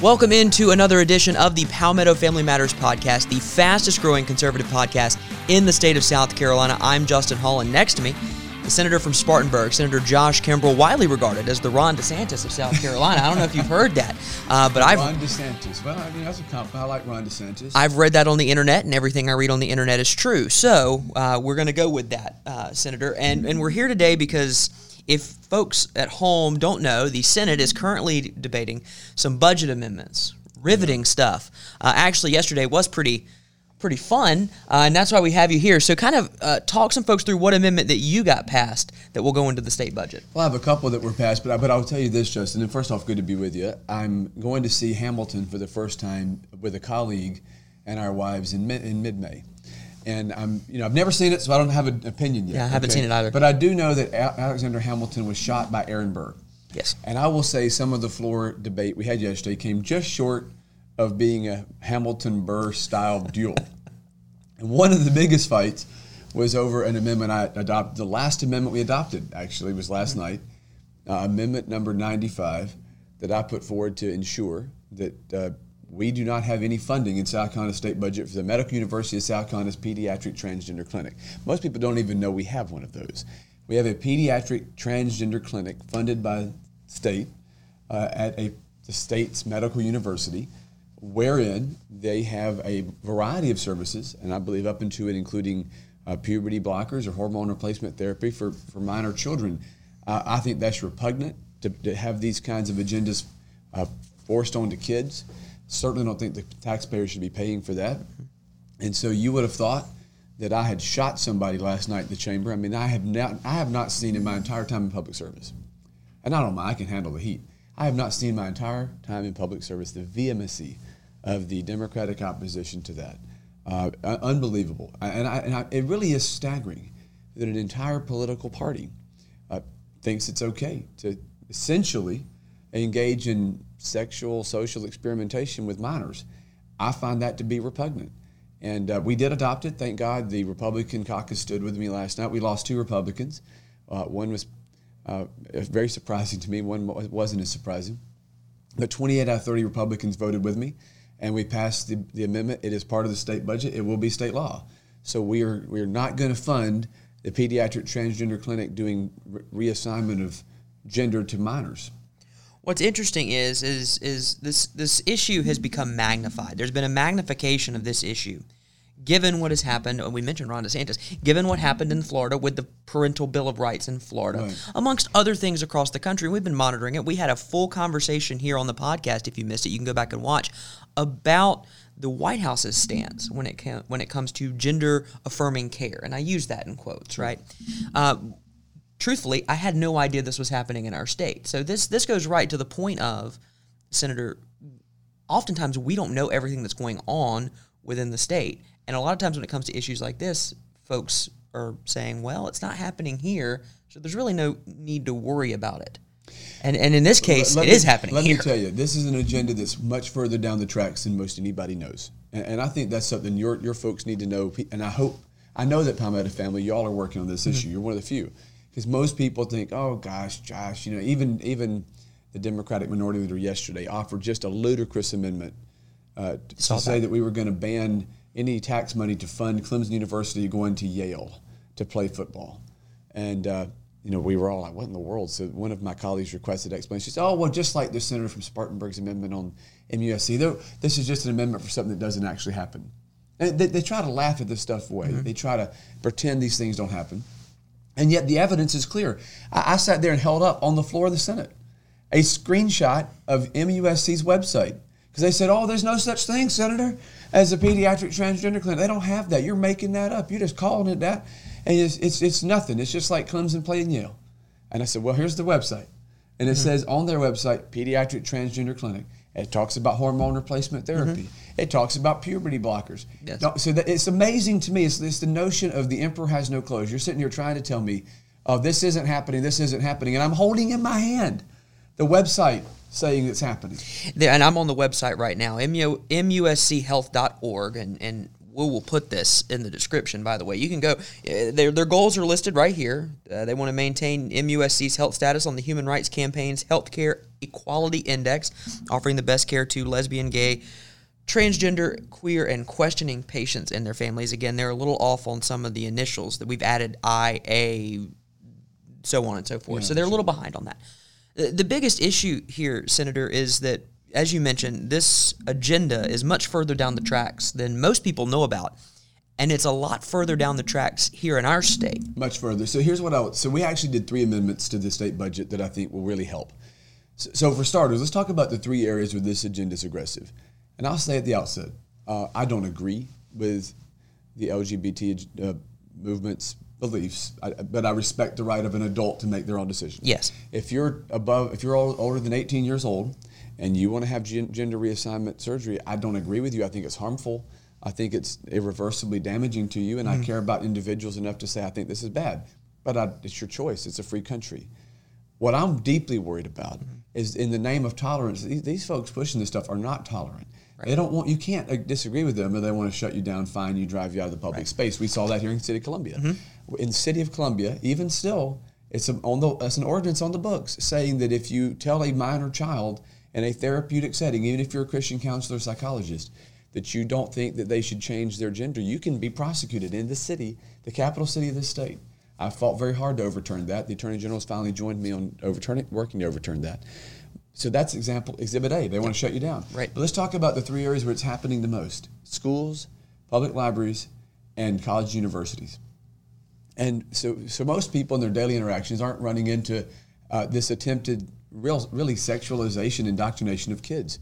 Welcome into another edition of the Palmetto Family Matters podcast, the fastest growing conservative podcast in the state of South Carolina. I'm Justin Hall, and next to me, the senator from Spartanburg, Senator Josh Kimbrell, widely regarded as the Ron DeSantis of South Carolina. I don't know if you've heard that, uh, but I've Ron DeSantis. Well, I mean that's a compliment. I like Ron DeSantis. I've read that on the internet, and everything I read on the internet is true. So uh, we're going to go with that, uh, Senator, and and we're here today because if folks at home don't know, the Senate is currently debating some budget amendments, riveting stuff. Uh, actually, yesterday was pretty pretty fun, uh, and that's why we have you here. So, kind of uh, talk some folks through what amendment that you got passed that will go into the state budget. Well, I have a couple that were passed, but I, but I'll tell you this, Justin. And first off, good to be with you. I'm going to see Hamilton for the first time with a colleague and our wives in in mid May. And I'm, you know, I've never seen it, so I don't have an opinion yet. Yeah, I haven't seen it either. But I do know that Alexander Hamilton was shot by Aaron Burr. Yes. And I will say some of the floor debate we had yesterday came just short of being a Hamilton Burr style duel. And one of the biggest fights was over an amendment I adopted. The last amendment we adopted actually was last mm-hmm. night, uh, amendment number 95, that I put forward to ensure that uh, we do not have any funding in South Carolina state budget for the Medical University of South Carolina's pediatric transgender clinic. Most people don't even know we have one of those. We have a pediatric transgender clinic funded by state uh, at a the state's medical university, wherein they have a variety of services, and I believe up into it including uh, puberty blockers or hormone replacement therapy for, for minor children. Uh, I think that's repugnant to, to, have these kinds of agendas uh, forced onto kids. Certainly don't think the taxpayers should be paying for that. And so you would have thought that I had shot somebody last night in the chamber. I mean, I have not, I have not seen in my entire time in public service, and I don't mind, I can handle the heat. I have not seen my entire time in public service the vehemency of the Democratic opposition to that. Uh, unbelievable. And, I, and I, it really is staggering that an entire political party uh, thinks it's okay to essentially engage in sexual social experimentation with minors. I find that to be repugnant. And uh, we did adopt it. Thank God the Republican caucus stood with me last night. We lost two Republicans. Uh, one was uh, very surprising to me, one wasn't as surprising. But 28 out of 30 Republicans voted with me, and we passed the, the amendment. It is part of the state budget, it will be state law. So we are, we are not going to fund the pediatric transgender clinic doing re- reassignment of gender to minors. What's interesting is is is this this issue has become magnified. There's been a magnification of this issue, given what has happened. We mentioned Ron DeSantis. Given what happened in Florida with the parental bill of rights in Florida, right. amongst other things across the country, we've been monitoring it. We had a full conversation here on the podcast. If you missed it, you can go back and watch about the White House's stance when it can, when it comes to gender affirming care, and I use that in quotes, right? Uh, truthfully, I had no idea this was happening in our state. So this this goes right to the point of Senator. Oftentimes, we don't know everything that's going on within the state, and a lot of times when it comes to issues like this, folks are saying, "Well, it's not happening here, so there's really no need to worry about it." And and in this case, let, it me, is happening. Let here. me tell you, this is an agenda that's much further down the tracks than most anybody knows, and, and I think that's something your your folks need to know. And I hope I know that Palmetto family, y'all are working on this mm-hmm. issue. You're one of the few because most people think, oh gosh, Josh, you know, even even the Democratic minority leader yesterday offered just a ludicrous amendment uh, to say that. that we were going to ban any tax money to fund Clemson University going to Yale to play football, and. Uh, you know, we were all like, "What in the world?" So one of my colleagues requested explanation. She said, "Oh, well, just like the senator from Spartanburg's amendment on MUSC, though this is just an amendment for something that doesn't actually happen." They, they, try to laugh at this stuff away. Mm-hmm. They try to pretend these things don't happen. And yet the evidence is clear. I, I sat there and held up on the floor of the Senate a screenshot of MUSC's website because they said, "Oh, there's no such thing, Senator, as a pediatric transgender clinic. They don't have that. You're making that up. You're just calling it that, and it's it's, it's nothing. It's just like Clemson playing Yale." And I said, "Well, here's the website," and it mm-hmm. says on their website, "Pediatric Transgender Clinic." It talks about hormone replacement therapy. Mm-hmm. It talks about puberty blockers. Yes. So that, it's amazing to me. It's, it's the notion of the emperor has no clothes. You're sitting here trying to tell me, oh, this isn't happening, this isn't happening. And I'm holding in my hand the website saying it's happening. And I'm on the website right now, muschealth.org. And, and we will put this in the description. By the way, you can go. uh, Their their goals are listed right here. Uh, they want to maintain MUSC's health status on the Human Rights Campaign's Healthcare Equality Index, offering the best care to lesbian, gay, transgender, queer, and questioning patients and their families. Again, they're a little off on some of the initials that we've added I, A, so on and so forth. so they're a little behind on that. The biggest issue here, Senator, is that, as you mentioned, this agenda is much further down the tracks than most people know about. And it's a lot further down the tracks here in our state. much further. So here's what I would. So we actually did three amendments to the state budget that I think will really help. So, so for starters, let's talk about the three areas where this agenda is aggressive. And I'll say at the outset, uh, I don't agree with the LGBT uh, movement's beliefs, I, but I respect the right of an adult to make their own decision. Yes. If you're above, if you're ol- older than 18 years old, and you want to have gen- gender reassignment surgery, I don't agree with you. I think it's harmful. I think it's irreversibly damaging to you, and I mm-hmm. care about individuals enough to say I think this is bad. But I, it's your choice. It's a free country. What I'm deeply worried about mm-hmm. is in the name of tolerance. These, these folks pushing this stuff are not tolerant. They don't want you can't disagree with them, or they want to shut you down, fine you, drive you out of the public space. We saw that here in the city of Columbia. Mm-hmm. In the city of Columbia, even still, it's a, on the it's an ordinance on the books saying that if you tell a minor child in a therapeutic setting, even if you're a Christian counselor psychologist, that you don't think that they should change their gender, you can be prosecuted in the city, the capital city of this state. I fought very hard to overturn that. The attorney general has finally joined me on overturning, working to overturn that. So that's example exhibit A. They want to shut you down. Right. But let's talk about the three areas where it's happening the most: schools, public libraries, and college universities. And so, so most people in their daily interactions aren't running into uh, this attempted, real, really sexualization, indoctrination of kids.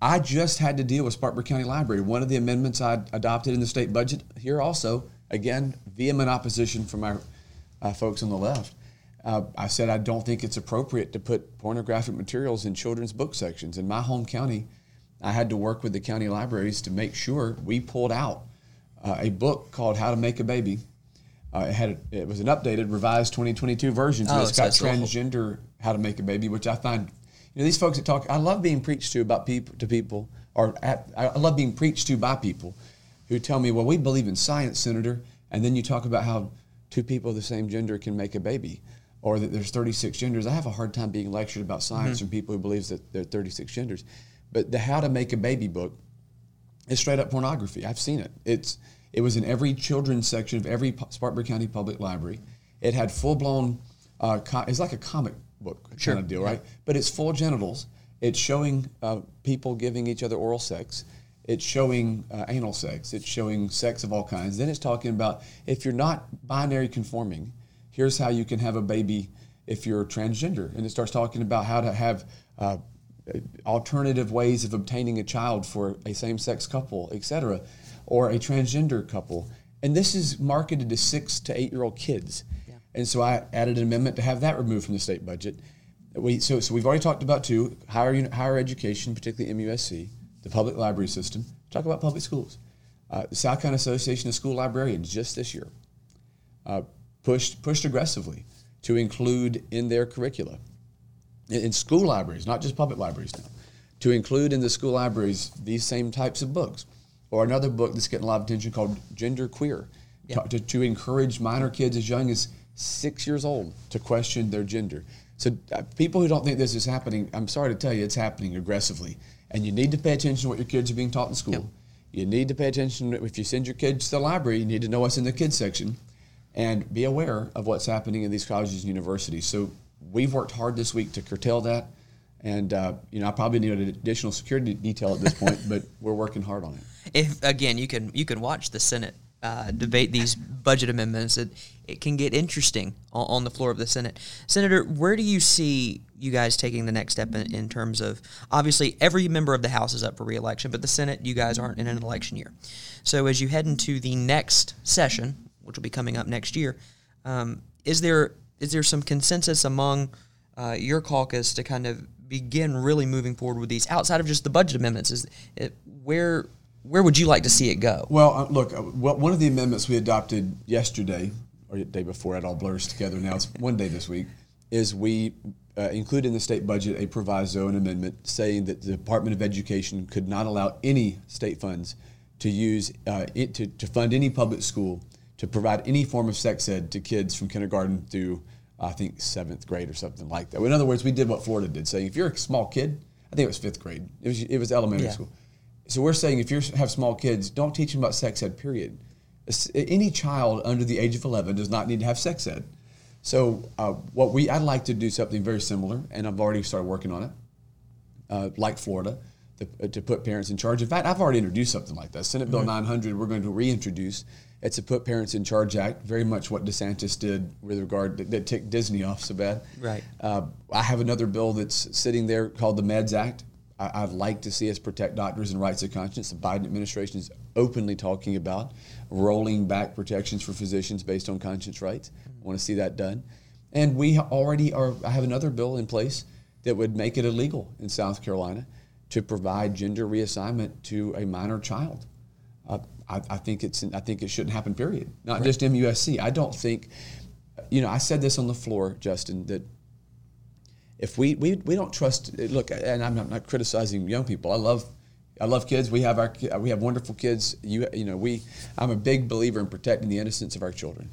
I just had to deal with Spartanburg County Library. One of the amendments I adopted in the state budget here also, again, vehement opposition from our uh, folks on the left. Uh, I said I don't think it's appropriate to put pornographic materials in children's book sections. In my home county, I had to work with the county libraries to make sure we pulled out uh, a book called How to Make a Baby. Uh, it had it was an updated, revised 2022 version, so Oh, it's got it's awful. transgender How to Make a Baby, which I find, you know, these folks that talk. I love being preached to about people to people, or at, I love being preached to by people who tell me, "Well, we believe in science, Senator," and then you talk about how two people of the same gender can make a baby, or that there's 36 genders. I have a hard time being lectured about science from people who believes that there are 36 genders. But the How to Make a Baby book is straight up pornography. I've seen it. It's it was in every children's section of every Spartanburg County public library. It had full blown. Uh, co- it's like a comic book kind of deal, right? But it's full genitals. It's showing uh, people giving each other oral sex. It's showing uh, anal sex. It's showing sex of all kinds. Then it's talking about if you're not binary conforming, here's how you can have a baby if you're transgender. And it starts talking about how to have uh, alternative ways of obtaining a child for a same-sex couple, etc., or a transgender couple. And this is marketed to six to eight-year-old kids. And so I added an amendment to have that removed from the state budget. We, so, so we've already talked about two higher higher education, particularly MUSC, the public library system. Talk about public schools. Uh, the South Carolina Association of School Librarians just this year uh, pushed pushed aggressively to include in their curricula in, in school libraries, not just public libraries now, to include in the school libraries these same types of books, or another book that's getting a lot of attention called Gender Queer, to, to, to encourage minor kids as young as six years old to question their gender. So uh, people who don't think this is happening, I'm sorry to tell you, it's happening aggressively, and you need to pay attention to what your kids are being taught in school. You need to pay attention if you send your kids to the library. You need to know what's in the kids section and be aware of what's happening in these colleges and universities. So we've worked hard this week to curtail that, and uh, you know I probably need an additional security detail at this point, but we're working hard on it. If again you can you can watch the Senate uh, debate these budget amendments, it it can get interesting on, on the floor of the Senate. Senator, where do you see you guys taking the next step in, in terms of obviously every member of the House is up for reelection, but the Senate you guys aren't in an election year. So as you head into the next session, which will be coming up next year, um, is there is there some consensus among uh, your caucus to kind of begin really moving forward with these outside of just the budget amendments? Is it, where where would you like to see it go? Well, uh, look, uh, well, one of the amendments we adopted yesterday, or the day before, it all blurs together now. It's one day this week. Is we uh, include in the state budget a proviso, an amendment saying that the Department of Education could not allow any state funds to use uh, it to, to fund any public school to provide any form of sex ed to kids from kindergarten through I think seventh grade or something like that. In other words, we did what Florida did, saying if you're a small kid, I think it was fifth grade. It was it was elementary Yeah. school. So we're saying if you have small kids, don't teach them about sex ed. Period. Any child under the age of 11 does not need to have sex ed. So uh, what we I'd like to do something very similar, and I've already started working on it, uh, like Florida, to, uh, to put parents in charge. In fact, I've already introduced something like that. Senate Bill 900, we're going to reintroduce. It's a Put Parents in Charge Act, very much what DeSantis did with regard that, that ticked Disney off so bad. Right. Uh, I have another bill that's sitting there called the Meds Act. I, I'd like to see us protect doctors and rights of conscience. The Biden administration is openly talking about rolling back protections for physicians based on conscience rights. I want to see that done. And we already are. I have another bill in place that would make it illegal in South Carolina to provide gender reassignment to a minor child. Uh, I, I think it's. I think it shouldn't happen. Period. Not just MUSC. I don't think. You know, I said this on the floor, Justin, that if we, we, we don't trust look and I'm not, not criticizing young people I love I love kids we have our we have wonderful kids you you know we I'm a big believer in protecting the innocence of our children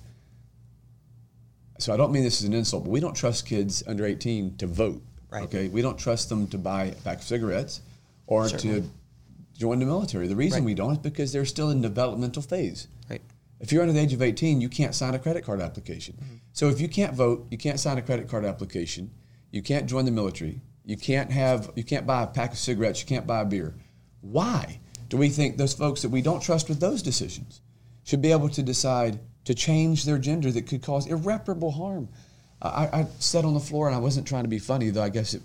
so I don't mean this as an insult but we don't trust kids under 18 to vote Right. okay we don't trust them to buy a pack of cigarettes or Certainly. to join the military the reason Right. we don't is because they're still in developmental phase Right. if you're under the age of 18, you can't sign a credit card application. Mm-hmm. So if you can't vote, you can't sign a credit card application, you can't join the military, you can't have, you can't buy a pack of cigarettes, you can't buy a beer. Why do we think those folks that we don't trust with those decisions should be able to decide to change their gender that could cause irreparable harm? I, I said on the floor, and I wasn't trying to be funny, though I guess it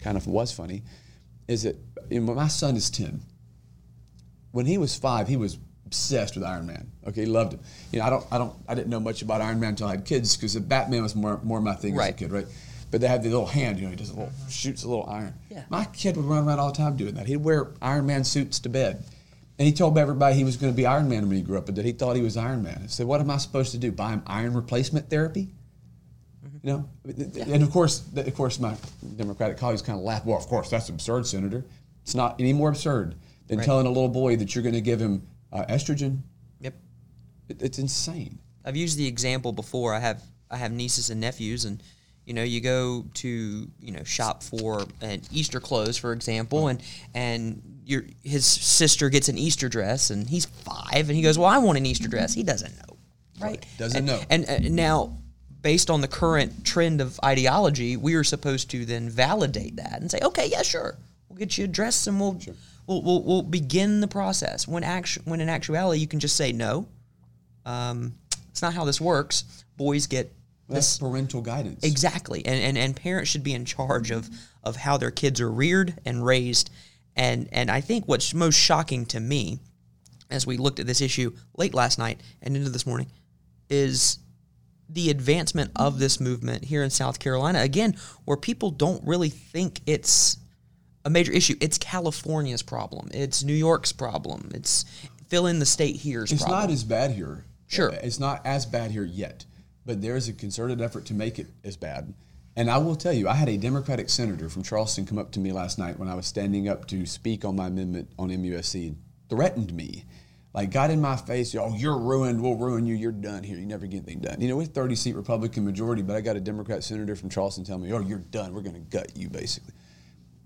kind of was funny, is that you know, my son is 10 when he was five, he was obsessed with Iron Man. Okay, he loved him. You know, I don't, I don't, I didn't know much about Iron Man until I had kids because Batman was more, more my thing as a kid, right? But they have the little hand, you know, he does a little, shoots a little iron. Yeah. My kid would run around all the time doing that. He'd wear Iron Man suits to bed. And he told everybody he was going to be Iron Man when he grew up, but that he thought he was Iron Man. I said, what am I supposed to do? Buy him iron replacement therapy? You know, yeah. and of course, of course, my Democratic colleagues kind of laugh. Well, of course, that's absurd, Senator. It's not any more absurd than Right. telling a little boy that you're going to give him uh, estrogen. Yep. It, it's insane. I've used the example before. I have I have nieces and nephews, and you know, you go to you know shop for an Easter clothes, for example, and and your his sister gets an Easter dress, and he's five, and he goes, "Well, I want an Easter dress." He doesn't know, right? Doesn't And- know. And, uh, now, based on the current trend of ideology, we are supposed to then validate that and say, "Okay, yeah, sure, we'll get you a dress, and we'll." We'll, we'll, we'll begin the process. When actu- when in actuality, you can just say no. Um, it's not how this works. Boys get That's this parental guidance. exactly, and, and and parents should be in charge of of how their kids are reared and raised. And and I think what's most shocking to me, as we looked at this issue late last night and into this morning, is the advancement of this movement here in South Carolina. Again, where people don't really think it's a major issue. It's California's problem. It's New York's problem. It's fill in the state here's It's problem. not as bad here. Sure. It's not as bad here yet, but there is a concerted effort to make it as bad. And I will tell you, I had a Democratic senator from Charleston come up to me last night when I was standing up to speak on my amendment on MUSC and threatened me. Like, got in my face, oh, you're ruined, we'll ruin you, you're done here, you never get anything done. You know, we're 30 seat Republican majority, but I got a Democrat senator from Charleston telling me, oh, you're done, we're going to gut you, basically.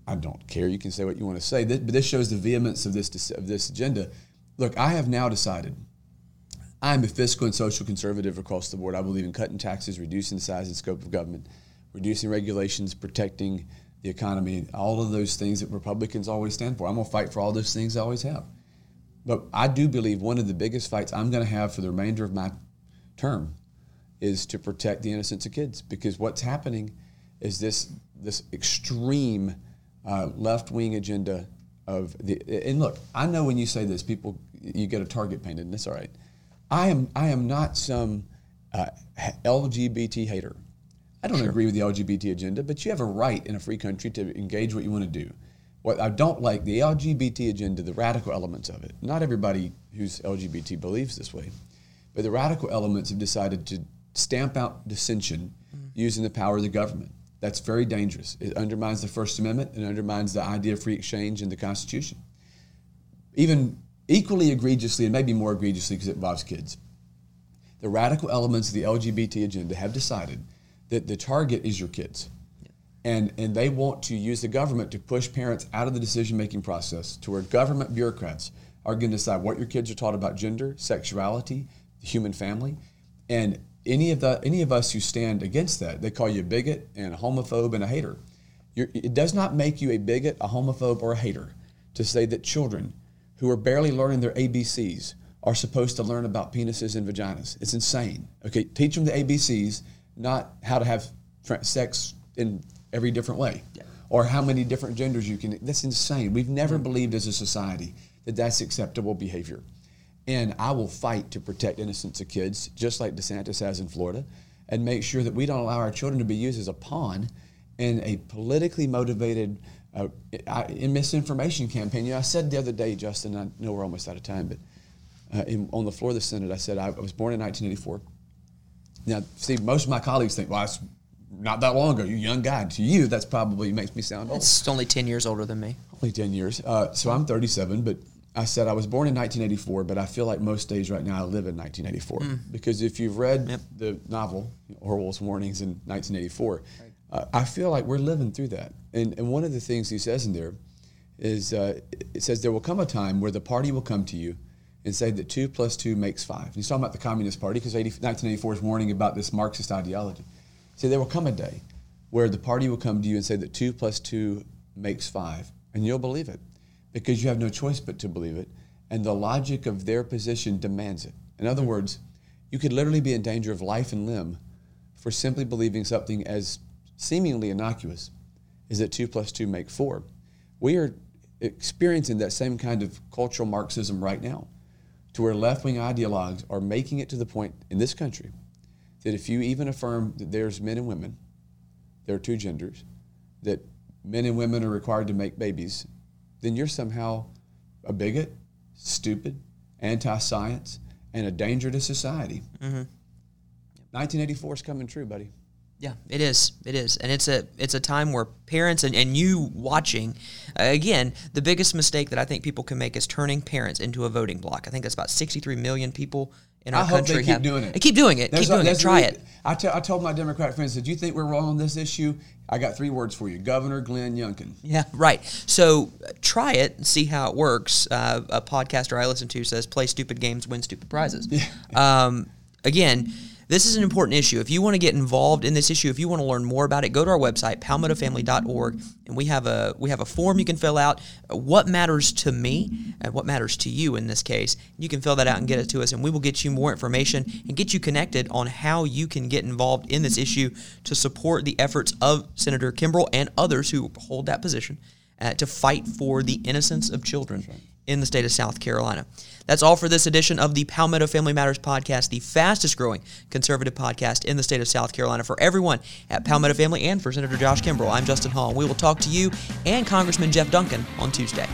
I don't care. You can say what you want to say, This- but this shows the vehemence of this of this agenda. Look, I have now decided. I'm a fiscal and social conservative across the board. I believe in cutting taxes, reducing the size and scope of government, reducing regulations, protecting the economy, all of those things that Republicans always stand for. I'm going to fight for all those things I always have. But I do believe one of the biggest fights I'm going to have for the remainder of my term is to protect the innocence of kids because what's happening is this this extreme uh, left wing agenda of the and look I know when you say this people you get a target painted and it's all right I am I am not some uh, LGBT hater I don't agree with the LGBT agenda but you have a right in a free country to engage what you want to do what I don't like the LGBT agenda the radical elements of it not everybody who's LGBT believes this way but the radical elements have decided to stamp out dissension using the power of the government. That's very dangerous. It undermines the First Amendment and undermines the idea of free exchange in the Constitution. Even equally egregiously and maybe more egregiously because it involves kids. The radical elements of the LGBT agenda have decided that the target is your kids. And, and they want to use the government to push parents out of the decision making process to where government bureaucrats are going to decide what your kids are taught about gender, sexuality, the human family. And any of, the, any of us who stand against that, they call you a bigot and a homophobe and a hater. You're, it does not make you a bigot, a homophobe, or a hater to say that children who are barely learning their ABCs are supposed to learn about penises and vaginas. It's insane. Okay, teach them the ABCs, not how to have sex in every different way yeah. or how many different genders you can. That's insane. We've never mm-hmm. believed as a society that that's acceptable behavior. And I will fight to protect innocence of kids, just like DeSantis has in Florida, and make sure that we don't allow our children to be used as a pawn in a politically motivated uh, in misinformation campaign. You know, I said the other day, Justin, I know we're almost out of time, but uh, in, on the floor of the Senate, I said I, I was born in 1984. Now, see, most of my colleagues think, well, that's not that long ago. You young guy. To you, that's probably makes me sound old. It's only 10 years older than me. Only 10 years. Uh, so I'm 37, but I said I was born in 1984, but I feel like most days right now I live in 1984. Mm. Because if you've read yep. the novel, Orwell's Warnings in 1984, right. Uh, I feel like we're living through that. And, and one of the things he says in there is uh, it says, There will come a time where the party will come to you and say that 2 plus 2 makes 5. And he's talking about the Communist Party because 1984 is warning about this Marxist ideology. See, there will come a day where the party will come to you and say that 2 plus 2 makes 5, and you'll believe it because you have no choice but to believe it, and the logic of their position demands it. In other words, you could literally be in danger of life and limb for simply believing something as seemingly innocuous is that 2 plus 2 make 4. We are experiencing that same kind of cultural Marxism right now, to where left wing ideologues are making it to the point in this country that if you even affirm that there's men and women, there are two genders, that men and women are required to make babies, then you're somehow a bigot, stupid, anti science, and a danger to society. Mm-hmm. 1984 is coming true, buddy. Yeah, it is. It is, and it's a it's a time where parents and, and you watching, uh, again, the biggest mistake that I think people can make is turning parents into a voting block. I think that's about 63 million people in our I country. Hope they keep doing it. Keep doing it. keep doing it. Try it. I, t- I told my Democrat friends, "Did you think we're wrong on this issue?" I got three words for you: Governor Glenn Youngkin. Yeah, right. So uh, try it and see how it works. Uh, a podcaster I listen to says, "Play stupid games, win stupid prizes." Yeah. Um, again this is an important issue. If you want to get involved in this issue, if you want to learn more about it, go to our website palmettofamily.org, and we have a we have a form you can fill out. What matters to me and what matters to you in this case. You can fill that out and get it to us, and we will get you more information and get you connected on how you can get involved in this issue to support the efforts of Senator Kimbrell and others who hold that position uh, to fight for the innocence of children in the state of South Carolina. That's all for this edition of the Palmetto Family Matters podcast, the fastest growing conservative podcast in the state of South Carolina. For everyone at Palmetto Family and for Senator Josh Kimbrell, I'm Justin Hall. We will talk to you and Congressman Jeff Duncan on Tuesday.